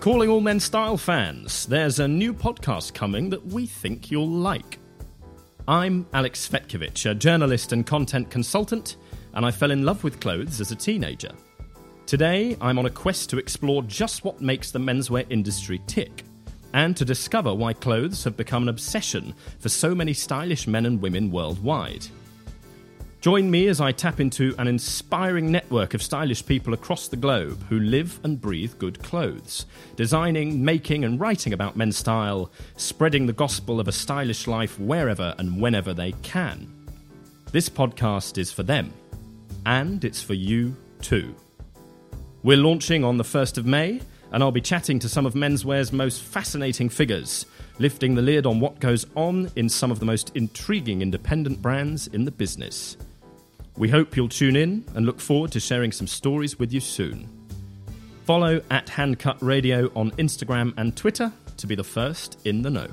Calling all men style fans, there's a new podcast coming that we think you'll like. I'm Aleks Cvetkovic, a journalist and content consultant, and I fell in love with clothes as a teenager. Today, I'm on a quest to explore just what makes the menswear industry tick, and to discover why clothes have become an obsession for so many stylish men and women worldwide. Join me as I tap into an inspiring network of stylish people across the globe who live and breathe good clothes, designing, making, and writing about men's style, spreading the gospel of a stylish life wherever and whenever they can. This podcast is for them, and it's for you too. We're launching on the 1st of May, and I'll be chatting to some of menswear's most fascinating figures, lifting the lid on what goes on in some of the most intriguing independent brands in the business. We hope you'll tune in and look forward to sharing some stories with you soon. Follow at Handcut Radio on Instagram and Twitter to be the first in the know.